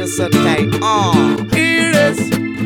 yesterday. Uh, it is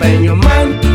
up in your mind.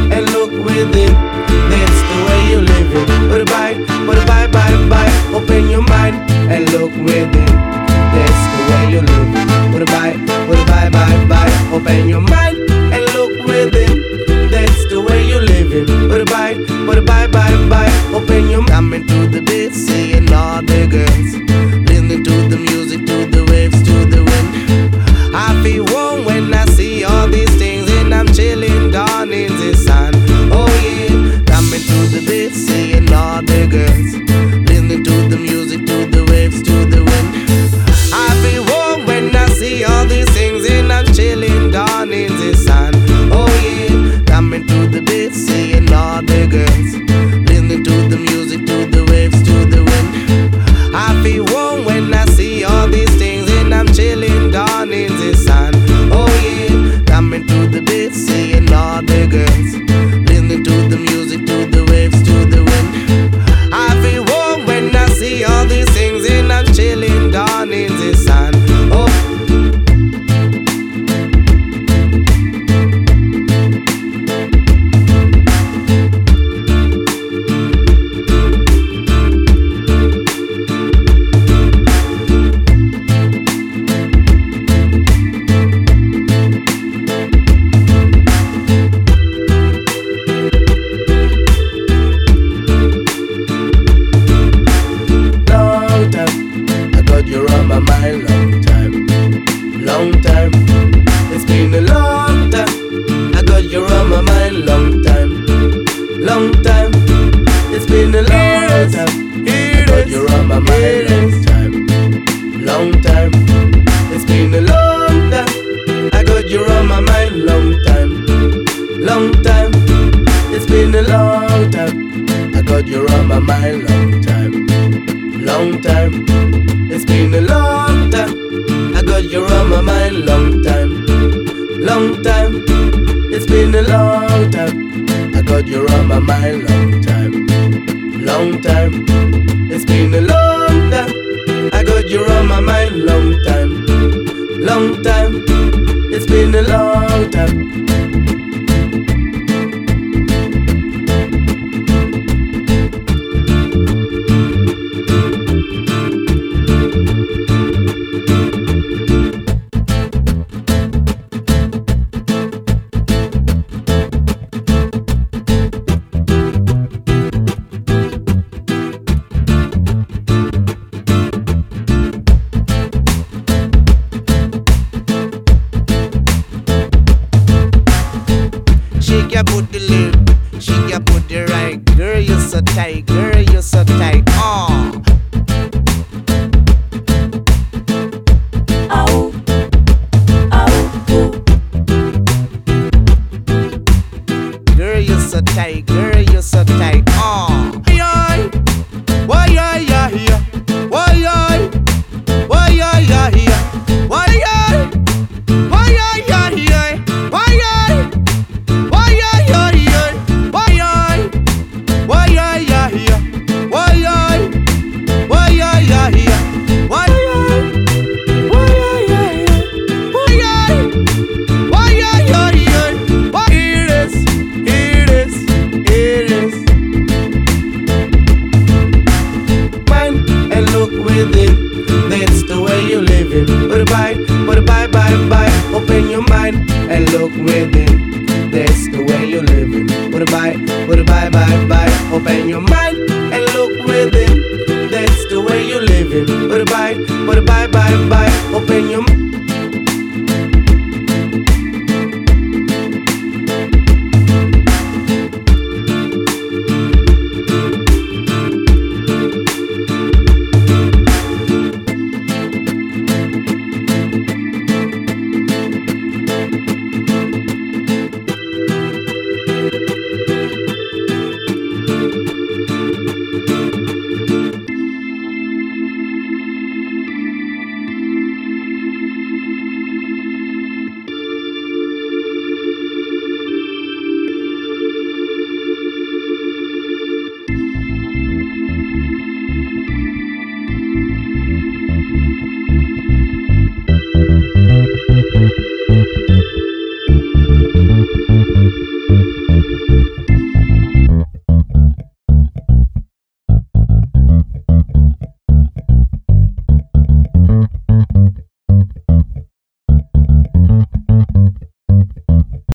You're on my mind long time, long time. It's been a long time. I got you on my mind long time, long time. It's been a long time. I got you on my mind long time. so tight, girl, you're so tight. Oh. Everybody, open your mind and look within. That's the way you live it. But bye, bye, bye, bye. Open your mind.